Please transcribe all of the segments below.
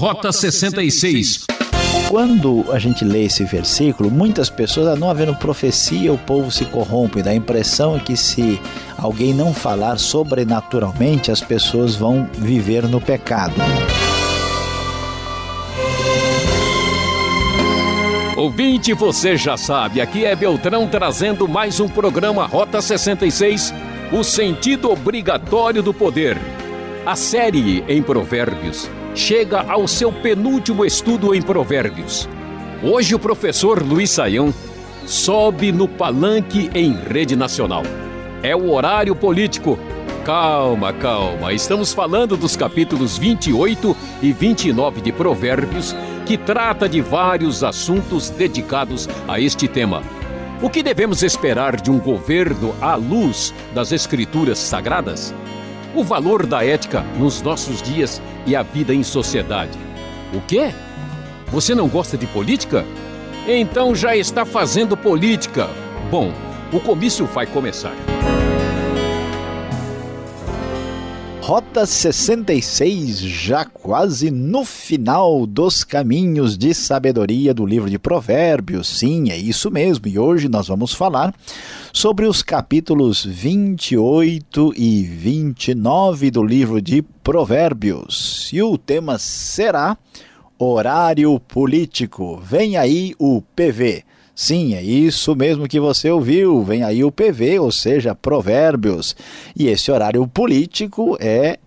Rota 66. Quando a gente lê esse versículo, muitas pessoas, não havendo profecia, o povo se corrompe. Dá a impressão é que se alguém não falar sobrenaturalmente, as pessoas vão viver no pecado. Ouvinte, você já sabe, aqui é Beltrão trazendo mais um programa Rota 66, o sentido obrigatório do poder. A série em Provérbios chega ao seu penúltimo estudo em Provérbios. Hoje o professor Luiz Saião sobe no palanque em rede nacional. É o horário político. Calma, calma. Estamos falando dos capítulos 28 e 29 de Provérbios, que trata de vários assuntos dedicados a este tema. O que devemos esperar de um governo à luz das escrituras sagradas? O valor da ética nos nossos dias e a vida em sociedade. O quê? Você não gosta de política? Então já está fazendo política. Bom, o comício vai começar. Rota 66, já quase no final dos caminhos de sabedoria do livro de Provérbios. Sim, é isso mesmo. E hoje nós vamos falar sobre os capítulos 28 e 29 do livro de Provérbios. E o tema será Horário Político. Vem aí o PV. Sim, é isso mesmo que você ouviu. Vem aí o PV, ou seja, Provérbios. E esse horário político é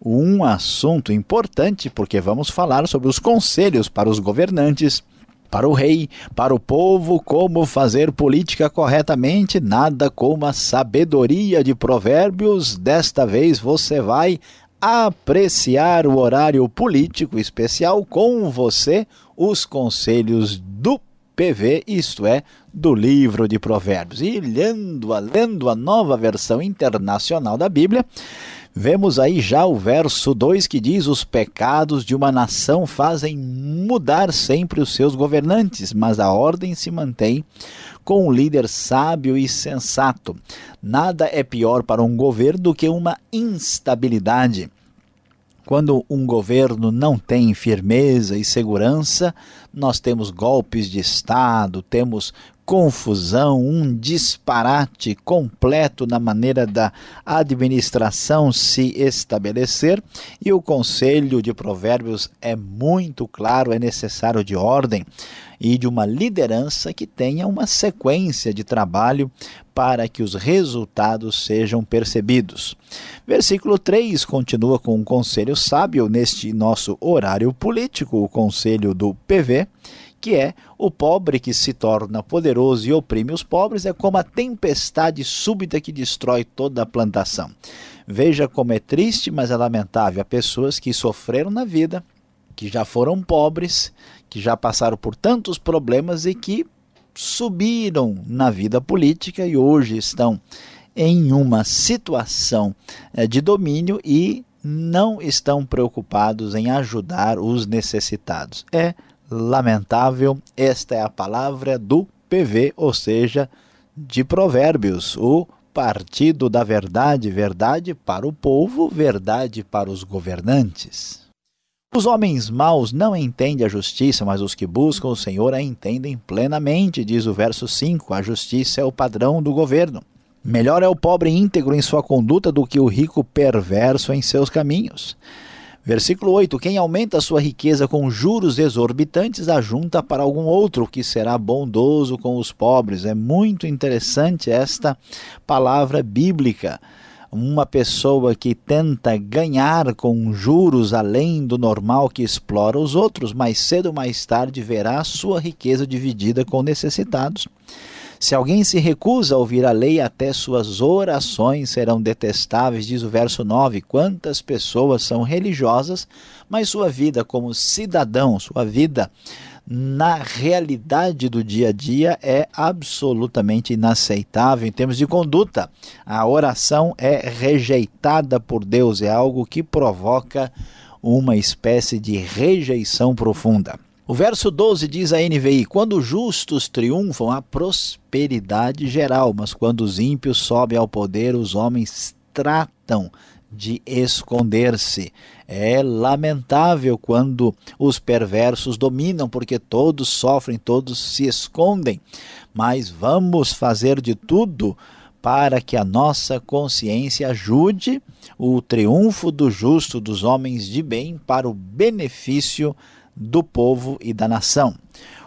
um assunto importante porque vamos falar sobre os conselhos para os governantes, para o rei, para o povo, como fazer política corretamente, nada como a sabedoria de Provérbios. Desta vez você vai apreciar o horário político especial com você, os conselhos do PV, isto é, do livro de Provérbios. E lendo lendo a nova versão internacional da Bíblia, vemos aí já o verso 2 que diz: Os pecados de uma nação fazem mudar sempre os seus governantes, mas a ordem se mantém com um líder sábio e sensato. Nada é pior para um governo do que uma instabilidade. Quando um governo não tem firmeza e segurança, nós temos golpes de Estado, temos confusão, um disparate completo na maneira da administração se estabelecer, e o conselho de Provérbios é muito claro, é necessário de ordem e de uma liderança que tenha uma sequência de trabalho para que os resultados sejam percebidos. Versículo 3 continua com um conselho sábio neste nosso horário político, o conselho do PV, que é o pobre que se torna poderoso e oprime os pobres, é como a tempestade súbita que destrói toda a plantação. Veja como é triste, mas é lamentável. Há pessoas que sofreram na vida, que já foram pobres, que já passaram por tantos problemas e que subiram na vida política e hoje estão em uma situação eh, de domínio e não estão preocupados em ajudar os necessitados. É lamentável, esta é a palavra do PV, ou seja, de Provérbios, o partido da verdade, verdade para o povo, verdade para os governantes. Os homens maus não entendem a justiça, mas os que buscam o Senhor a entendem plenamente, diz o verso 5. A justiça é o padrão do governo. Melhor é o pobre íntegro em sua conduta do que o rico perverso em seus caminhos. Versículo 8: Quem aumenta sua riqueza com juros exorbitantes, ajunta para algum outro que será bondoso com os pobres. É muito interessante esta palavra bíblica uma pessoa que tenta ganhar com juros além do normal que explora os outros, mais cedo ou mais tarde verá sua riqueza dividida com necessitados. Se alguém se recusa a ouvir a lei, até suas orações serão detestáveis, diz o verso 9. Quantas pessoas são religiosas, mas sua vida como cidadão, sua vida na realidade do dia a dia é absolutamente inaceitável em termos de conduta. A oração é rejeitada por Deus, é algo que provoca uma espécie de rejeição profunda. O verso 12 diz a NVI: Quando justos triunfam, há prosperidade geral, mas quando os ímpios sobem ao poder, os homens tratam de esconder-se. É lamentável quando os perversos dominam, porque todos sofrem, todos se escondem. Mas vamos fazer de tudo para que a nossa consciência ajude o triunfo do justo dos homens de bem para o benefício do povo e da nação.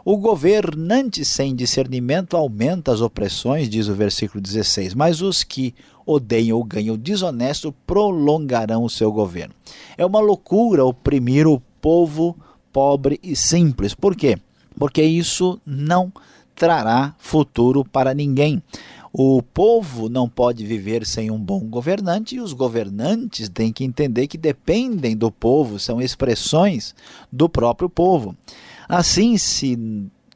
O governante sem discernimento aumenta as opressões, diz o versículo 16, mas os que odeiam o ganho desonesto prolongarão o seu governo. É uma loucura oprimir o povo pobre e simples. Por quê? Porque isso não trará futuro para ninguém. O povo não pode viver sem um bom governante e os governantes têm que entender que dependem do povo, são expressões do próprio povo. Assim, se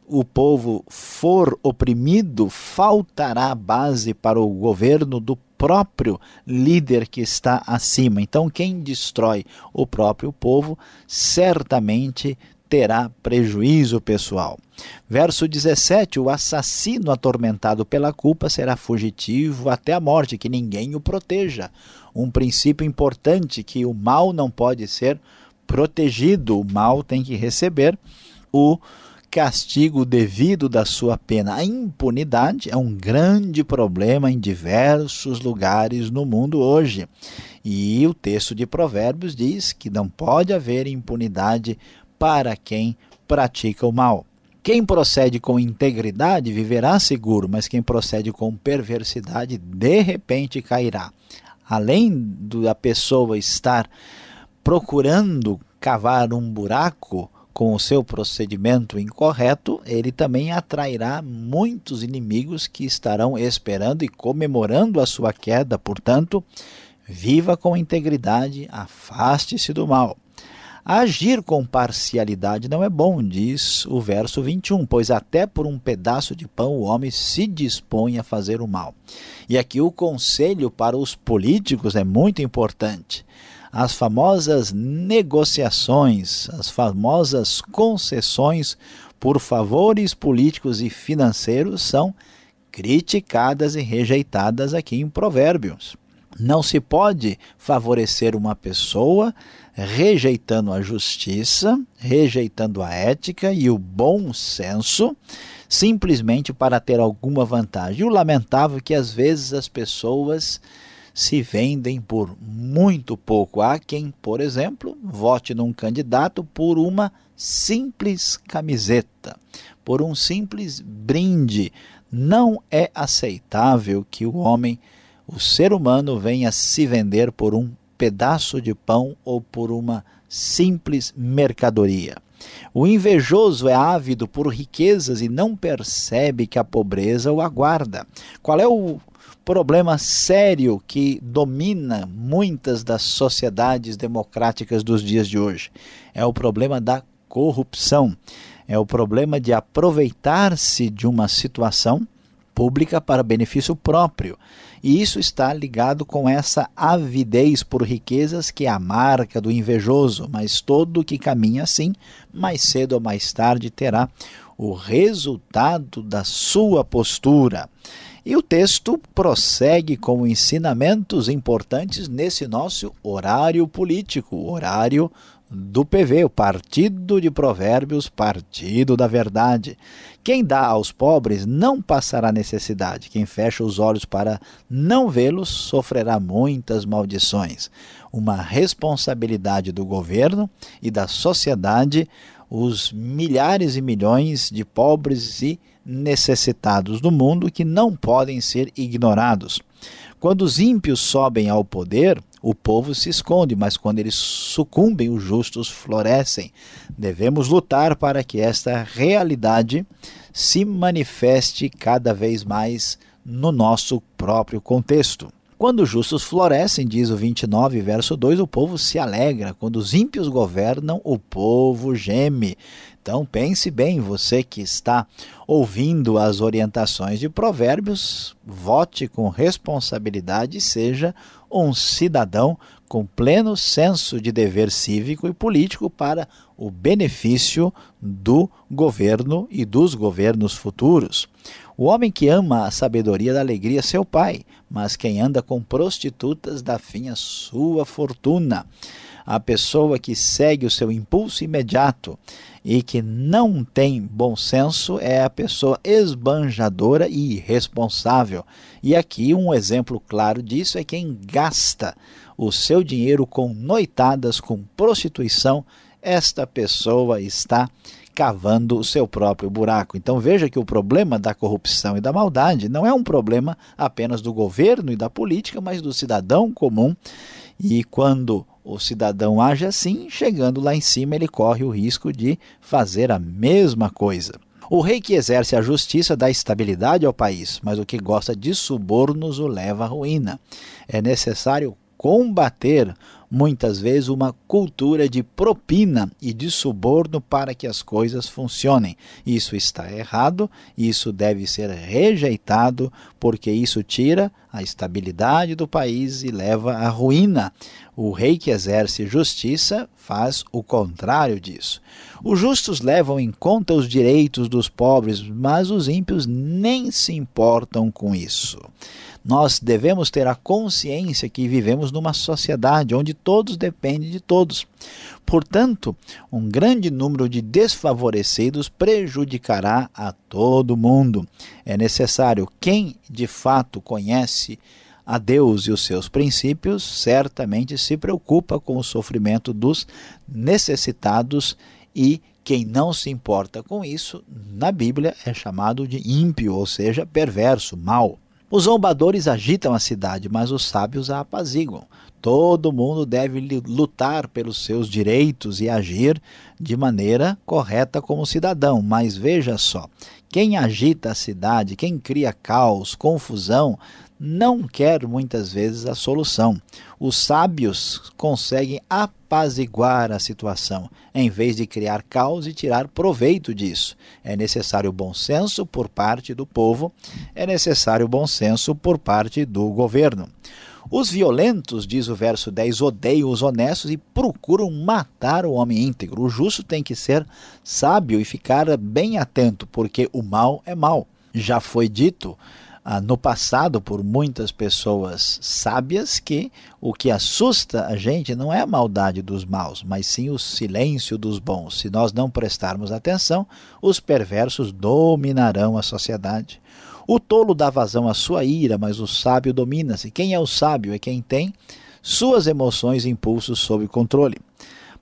o povo for oprimido, faltará base para o governo do próprio líder que está acima. Então, quem destrói o próprio povo certamente terá prejuízo pessoal. Verso 17: O assassino atormentado pela culpa será fugitivo até a morte, que ninguém o proteja. Um princípio importante que o mal não pode ser protegido, o mal tem que receber o castigo devido da sua pena. A impunidade é um grande problema em diversos lugares no mundo hoje. E o texto de Provérbios diz que não pode haver impunidade para quem pratica o mal. Quem procede com integridade viverá seguro, mas quem procede com perversidade de repente cairá. Além da pessoa estar procurando cavar um buraco, com o seu procedimento incorreto, ele também atrairá muitos inimigos que estarão esperando e comemorando a sua queda. Portanto, viva com integridade, afaste-se do mal. Agir com parcialidade não é bom, diz o verso 21, pois até por um pedaço de pão o homem se dispõe a fazer o mal. E aqui o conselho para os políticos é muito importante as famosas negociações, as famosas concessões por favores políticos e financeiros são criticadas e rejeitadas aqui em Provérbios. Não se pode favorecer uma pessoa rejeitando a justiça, rejeitando a ética e o bom senso, simplesmente para ter alguma vantagem. E o lamentável é que às vezes as pessoas se vendem por muito pouco. Há quem, por exemplo, vote num candidato por uma simples camiseta, por um simples brinde. Não é aceitável que o homem, o ser humano, venha se vender por um pedaço de pão ou por uma simples mercadoria. O invejoso é ávido por riquezas e não percebe que a pobreza o aguarda. Qual é o problema sério que domina muitas das sociedades democráticas dos dias de hoje. É o problema da corrupção. É o problema de aproveitar-se de uma situação pública para benefício próprio. E isso está ligado com essa avidez por riquezas que é a marca do invejoso, mas todo que caminha assim, mais cedo ou mais tarde terá o resultado da sua postura. E o texto prossegue com ensinamentos importantes nesse nosso horário político, horário do PV, o Partido de Provérbios, Partido da Verdade. Quem dá aos pobres não passará necessidade, quem fecha os olhos para não vê-los sofrerá muitas maldições. Uma responsabilidade do governo e da sociedade, os milhares e milhões de pobres e necessitados do mundo que não podem ser ignorados. Quando os ímpios sobem ao poder, o povo se esconde, mas quando eles sucumbem, os justos florescem. Devemos lutar para que esta realidade se manifeste cada vez mais no nosso próprio contexto. Quando os justos florescem, diz o 29, verso 2, o povo se alegra. Quando os ímpios governam, o povo geme. Então pense bem, você que está ouvindo as orientações de Provérbios, vote com responsabilidade e seja um cidadão com pleno senso de dever cívico e político para o benefício do governo e dos governos futuros. O homem que ama a sabedoria da alegria seu pai, mas quem anda com prostitutas dá fim à sua fortuna. A pessoa que segue o seu impulso imediato e que não tem bom senso é a pessoa esbanjadora e irresponsável. E aqui um exemplo claro disso é quem gasta o seu dinheiro com noitadas, com prostituição. Esta pessoa está cavando o seu próprio buraco. Então veja que o problema da corrupção e da maldade não é um problema apenas do governo e da política, mas do cidadão comum. E quando o cidadão age assim, chegando lá em cima, ele corre o risco de fazer a mesma coisa. O rei que exerce a justiça dá estabilidade ao país, mas o que gosta de subornos o leva à ruína. É necessário combater muitas vezes uma cultura de propina e de suborno para que as coisas funcionem. Isso está errado, isso deve ser rejeitado, porque isso tira a estabilidade do país e leva à ruína. O rei que exerce justiça faz o contrário disso. Os justos levam em conta os direitos dos pobres, mas os ímpios nem se importam com isso. Nós devemos ter a consciência que vivemos numa sociedade onde todos dependem de todos. Portanto, um grande número de desfavorecidos prejudicará a todo mundo. É necessário quem de fato conhece a Deus e os seus princípios, certamente se preocupa com o sofrimento dos necessitados e quem não se importa com isso, na Bíblia é chamado de ímpio, ou seja, perverso, mau. Os zombadores agitam a cidade, mas os sábios a apaziguam. Todo mundo deve lutar pelos seus direitos e agir de maneira correta como cidadão. Mas veja só: quem agita a cidade, quem cria caos, confusão, não quer muitas vezes a solução. Os sábios conseguem apaziguar a situação, em vez de criar caos e tirar proveito disso. É necessário bom senso por parte do povo, é necessário bom senso por parte do governo. Os violentos, diz o verso 10, odeiam os honestos e procuram matar o homem íntegro. O justo tem que ser sábio e ficar bem atento, porque o mal é mal. Já foi dito ah, no passado por muitas pessoas sábias que o que assusta a gente não é a maldade dos maus, mas sim o silêncio dos bons. Se nós não prestarmos atenção, os perversos dominarão a sociedade. O tolo dá vazão à sua ira, mas o sábio domina-se. Quem é o sábio é quem tem suas emoções e impulsos sob controle.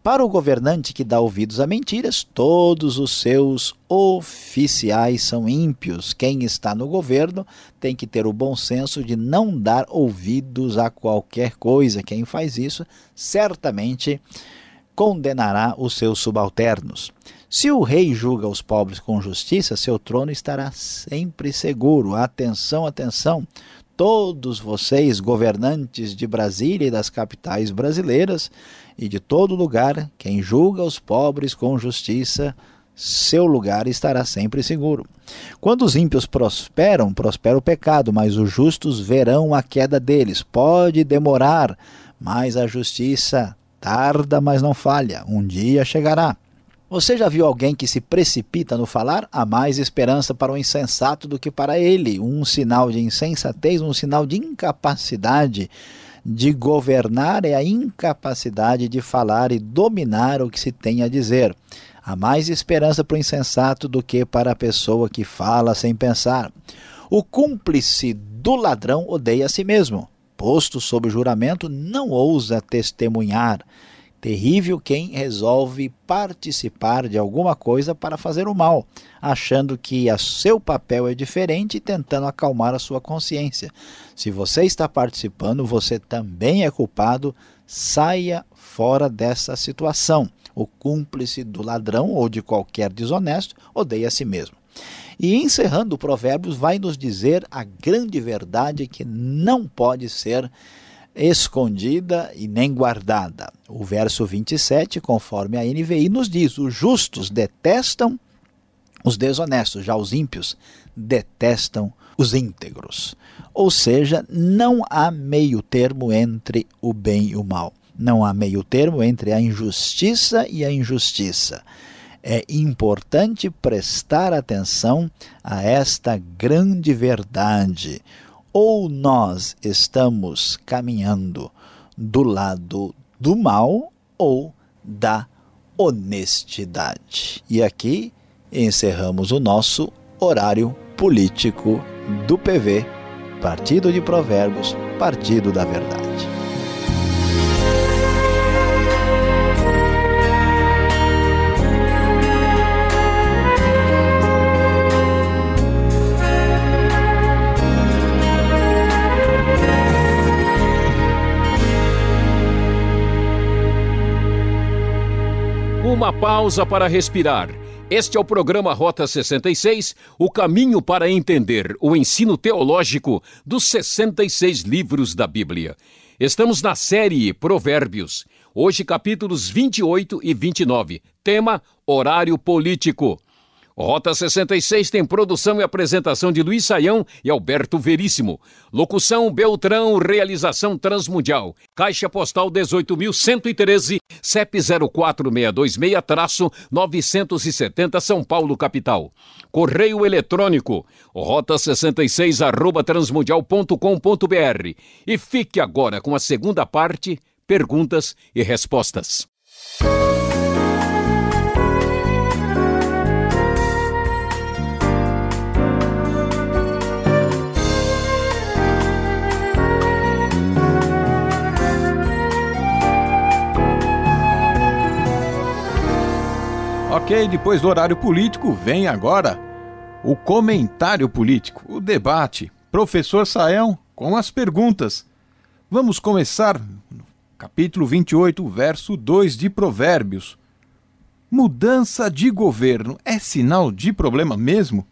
Para o governante que dá ouvidos a mentiras, todos os seus oficiais são ímpios. Quem está no governo tem que ter o bom senso de não dar ouvidos a qualquer coisa. Quem faz isso certamente condenará os seus subalternos. Se o rei julga os pobres com justiça, seu trono estará sempre seguro. Atenção, atenção! Todos vocês, governantes de Brasília e das capitais brasileiras, e de todo lugar, quem julga os pobres com justiça, seu lugar estará sempre seguro. Quando os ímpios prosperam, prospera o pecado, mas os justos verão a queda deles. Pode demorar, mas a justiça tarda, mas não falha. Um dia chegará. Você já viu alguém que se precipita no falar? Há mais esperança para o insensato do que para ele. Um sinal de insensatez, um sinal de incapacidade de governar é a incapacidade de falar e dominar o que se tem a dizer. Há mais esperança para o insensato do que para a pessoa que fala sem pensar. O cúmplice do ladrão odeia a si mesmo. Posto sob juramento, não ousa testemunhar. Terrível quem resolve participar de alguma coisa para fazer o mal, achando que a seu papel é diferente e tentando acalmar a sua consciência. Se você está participando, você também é culpado. Saia fora dessa situação. O cúmplice do ladrão ou de qualquer desonesto odeia a si mesmo. E encerrando o Provérbios, vai nos dizer a grande verdade que não pode ser escondida e nem guardada. O verso 27, conforme a NVI, nos diz: os justos detestam os desonestos, já os ímpios detestam os íntegros. Ou seja, não há meio termo entre o bem e o mal. Não há meio termo entre a injustiça e a injustiça. é importante prestar atenção a esta grande verdade. Ou nós estamos caminhando do lado do mal ou da honestidade. E aqui encerramos o nosso horário político do PV, Partido de Provérbios, Partido da Verdade. Uma pausa para respirar. Este é o programa Rota 66, o caminho para entender o ensino teológico dos 66 livros da Bíblia. Estamos na série Provérbios. Hoje, capítulos 28 e 29. Tema: Horário Político. Rota 66 tem produção e apresentação de Luiz Saião e Alberto Veríssimo. Locução Beltrão, realização Transmundial. Caixa Postal 18.113, CEP 04626-970 São Paulo, capital. Correio eletrônico, rota 66 arroba transmundial.com.br. E fique agora com a segunda parte, perguntas e respostas. Ok, depois do horário político, vem agora o comentário político, o debate. Professor Sael com as perguntas. Vamos começar no capítulo 28, verso 2 de Provérbios. Mudança de governo é sinal de problema mesmo?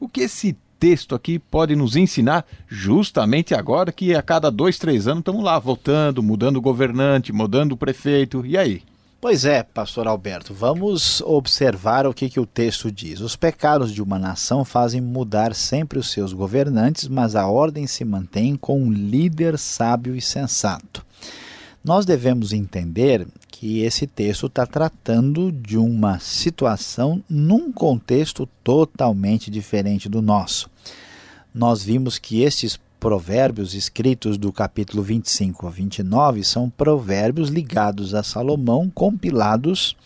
O que esse texto aqui pode nos ensinar justamente agora que a cada dois, três anos estamos lá votando, mudando o governante, mudando o prefeito, e aí? Pois é, pastor Alberto, vamos observar o que, que o texto diz. Os pecados de uma nação fazem mudar sempre os seus governantes, mas a ordem se mantém com um líder sábio e sensato. Nós devemos entender que esse texto está tratando de uma situação num contexto totalmente diferente do nosso. Nós vimos que estes provérbios escritos do capítulo 25 a 29 são provérbios ligados a Salomão, compilados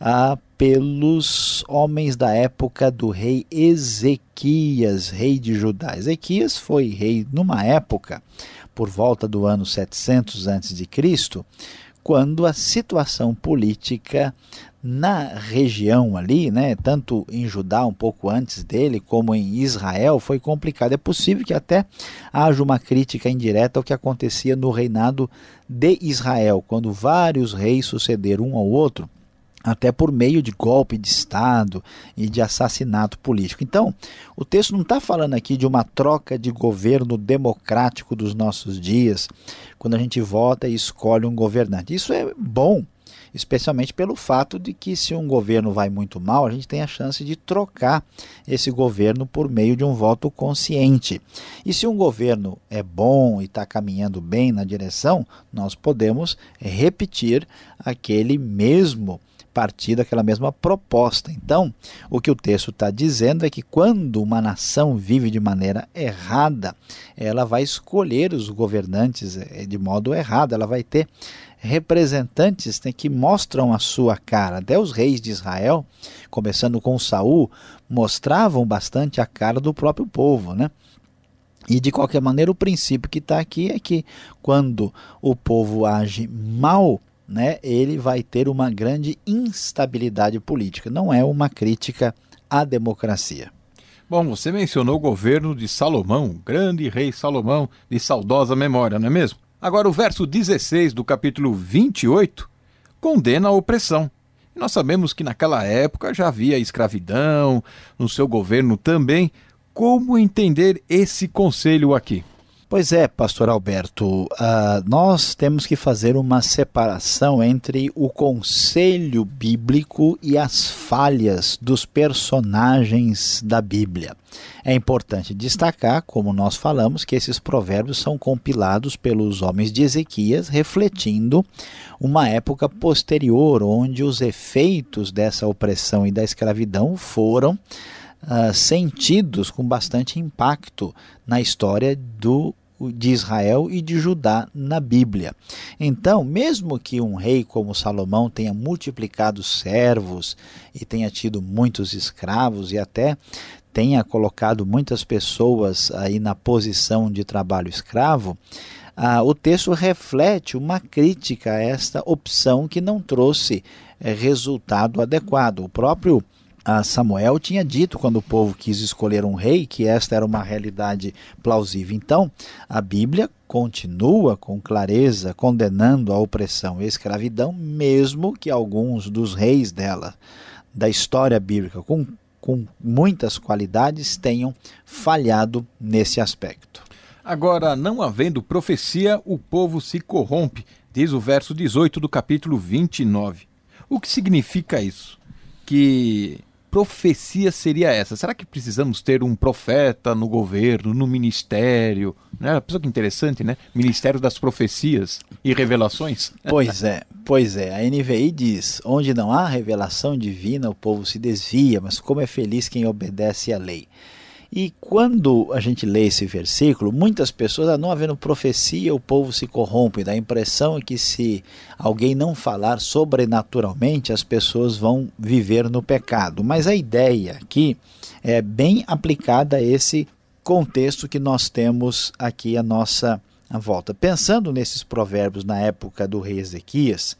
ah, pelos homens da época do rei Ezequias, rei de Judá. Ezequias foi rei numa época, por volta do ano 700 a.C., quando a situação política na região ali, né, tanto em Judá um pouco antes dele, como em Israel, foi complicado. É possível que até haja uma crítica indireta ao que acontecia no reinado de Israel, quando vários reis sucederam um ao outro até por meio de golpe de Estado e de assassinato político. Então, o texto não está falando aqui de uma troca de governo democrático dos nossos dias, quando a gente vota e escolhe um governante. Isso é bom, especialmente pelo fato de que se um governo vai muito mal, a gente tem a chance de trocar esse governo por meio de um voto consciente. E se um governo é bom e está caminhando bem na direção, nós podemos repetir aquele mesmo partido, aquela mesma proposta. Então, o que o texto está dizendo é que quando uma nação vive de maneira errada, ela vai escolher os governantes eh, de modo errado, ela vai ter representantes né, que mostram a sua cara. Até os reis de Israel, começando com Saul, mostravam bastante a cara do próprio povo, né? E de qualquer maneira, o princípio que está aqui é que quando o povo age mal, né, ele vai ter uma grande instabilidade política. Não é uma crítica à democracia. Bom, você mencionou o governo de Salomão, grande rei Salomão, de saudosa memória, não é mesmo? Agora, o verso 16 do capítulo 28 condena a opressão. Nós sabemos que naquela época já havia escravidão, no seu governo também. Como entender esse conselho aqui? Pois é, pastor Alberto, uh, nós temos que fazer uma separação entre o conselho bíblico e as falhas dos personagens da Bíblia. É importante destacar, como nós falamos, que esses provérbios são compilados pelos homens de Ezequias, refletindo uma época posterior, onde os efeitos dessa opressão e da escravidão foram uh, sentidos com bastante impacto na história do de Israel e de Judá na Bíblia. Então, mesmo que um rei como Salomão tenha multiplicado servos e tenha tido muitos escravos e até tenha colocado muitas pessoas aí na posição de trabalho escravo, ah, o texto reflete uma crítica a esta opção que não trouxe eh, resultado adequado. O próprio Samuel tinha dito, quando o povo quis escolher um rei, que esta era uma realidade plausível. Então, a Bíblia continua com clareza condenando a opressão e a escravidão, mesmo que alguns dos reis dela, da história bíblica, com, com muitas qualidades, tenham falhado nesse aspecto. Agora, não havendo profecia, o povo se corrompe, diz o verso 18 do capítulo 29. O que significa isso? Que profecia seria essa? Será que precisamos ter um profeta no governo, no ministério? Né? Pessoa que interessante, né? Ministério das Profecias e Revelações. Pois é, pois é. A NVI diz: onde não há revelação divina, o povo se desvia, mas como é feliz quem obedece à lei. E quando a gente lê esse versículo, muitas pessoas, ah, não havendo profecia, o povo se corrompe. Dá a impressão que se alguém não falar sobrenaturalmente, as pessoas vão viver no pecado. Mas a ideia aqui é bem aplicada a esse contexto que nós temos aqui à nossa volta. Pensando nesses provérbios na época do rei Ezequias,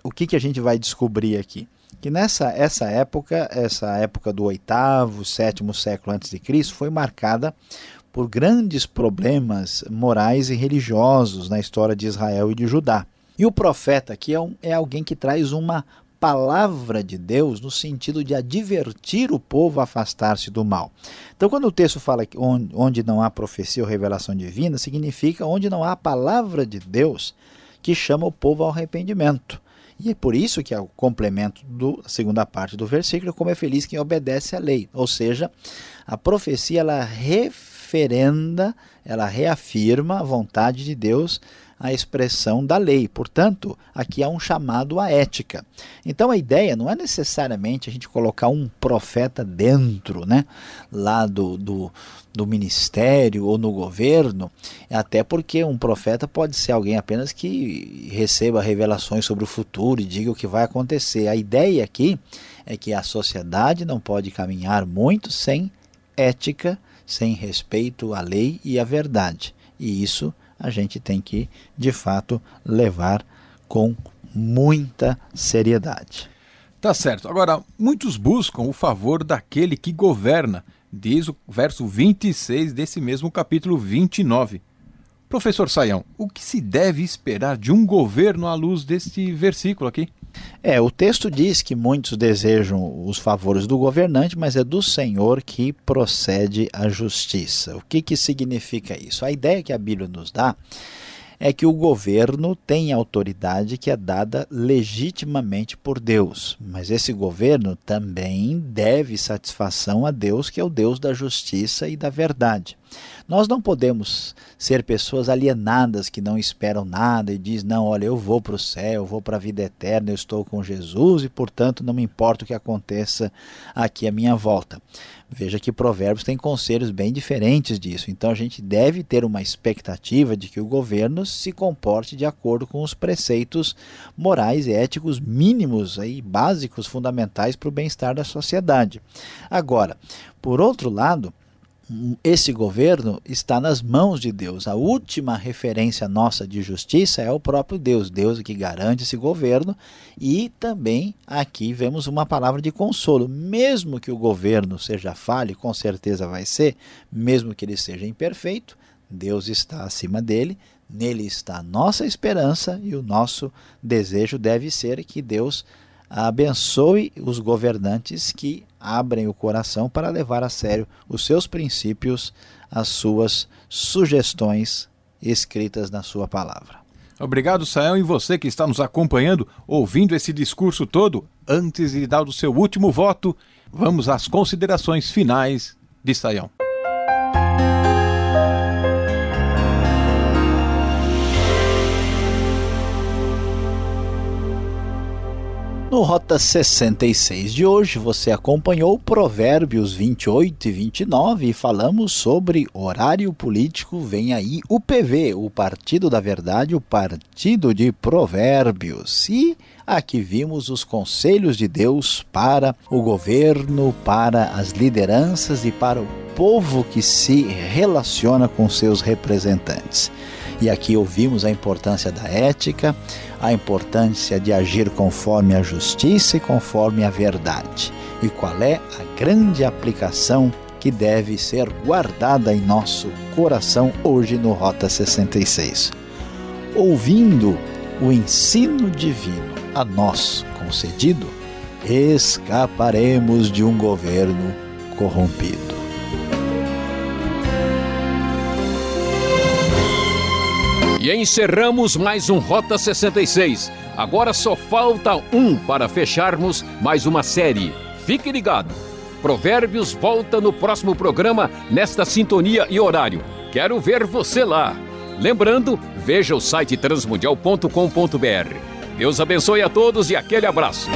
o que, que a gente vai descobrir aqui? Que nessa essa época, essa época do oitavo, sétimo século antes de Cristo, foi marcada por grandes problemas morais e religiosos na história de Israel e de Judá. E o profeta aqui é, um, é alguém que traz uma palavra de Deus no sentido de advertir o povo a afastar-se do mal. Então, quando o texto fala que onde, não há profecia ou revelação divina, significa onde não há a palavra de Deus que chama o povo ao arrependimento. E é por isso que é o complemento da segunda parte do versículo, como é feliz quem obedece à lei. Ou seja, a profecia ela referenda, ela reafirma a vontade de Deus a expressão da lei. Portanto, aqui há um chamado à ética. Então a ideia não é necessariamente a gente colocar um profeta dentro, né, lá do, do, do ministério ou no governo, até porque um profeta pode ser alguém apenas que receba revelações sobre o futuro e diga o que vai acontecer. A ideia aqui é que a sociedade não pode caminhar muito sem ética, sem respeito à lei e à verdade. E isso a gente tem que, de fato, levar com muita seriedade. Tá certo. Agora, muitos buscam o favor daquele que governa, diz o verso 26 desse mesmo capítulo 29. Professor Saião, o que se deve esperar de um governo à luz deste versículo aqui? É, o texto diz que muitos desejam os favores do governante, mas é do Senhor que procede a justiça. O que, que significa isso? A ideia que a Bíblia nos dá é que o governo tem autoridade que é dada legitimamente por Deus, mas esse governo também deve satisfação a Deus, que é o Deus da justiça e da verdade. Nós não podemos ser pessoas alienadas que não esperam nada e diz não, olha, eu vou para o céu, eu vou para a vida eterna, eu estou com Jesus e, portanto, não me importa o que aconteça aqui à minha volta. Veja que Provérbios tem conselhos bem diferentes disso. Então a gente deve ter uma expectativa de que o governo se comporte de acordo com os preceitos morais e éticos mínimos aí básicos fundamentais para o bem-estar da sociedade. Agora, por outro lado, esse governo está nas mãos de Deus. A última referência nossa de justiça é o próprio Deus, Deus que garante esse governo, e também aqui vemos uma palavra de consolo. Mesmo que o governo seja falho, com certeza vai ser, mesmo que ele seja imperfeito, Deus está acima dele, nele está a nossa esperança e o nosso desejo deve ser que Deus abençoe os governantes que abrem o coração para levar a sério os seus princípios as suas sugestões escritas na sua palavra. Obrigado, Sael, e você que está nos acompanhando, ouvindo esse discurso todo. Antes de dar o seu último voto, vamos às considerações finais de Saião. No Rota 66 de hoje, você acompanhou Provérbios 28 e 29 e falamos sobre horário político. Vem aí o PV, o Partido da Verdade, o Partido de Provérbios. E aqui vimos os conselhos de Deus para o governo, para as lideranças e para o povo que se relaciona com seus representantes. E aqui ouvimos a importância da ética, a importância de agir conforme a justiça e conforme a verdade. E qual é a grande aplicação que deve ser guardada em nosso coração hoje no Rota 66. Ouvindo o ensino divino a nós concedido, escaparemos de um governo corrompido. E encerramos mais um Rota 66. Agora só falta um para fecharmos mais uma série. Fique ligado. Provérbios volta no próximo programa, nesta sintonia e horário. Quero ver você lá. Lembrando, veja o site transmundial.com.br. Deus abençoe a todos e aquele abraço.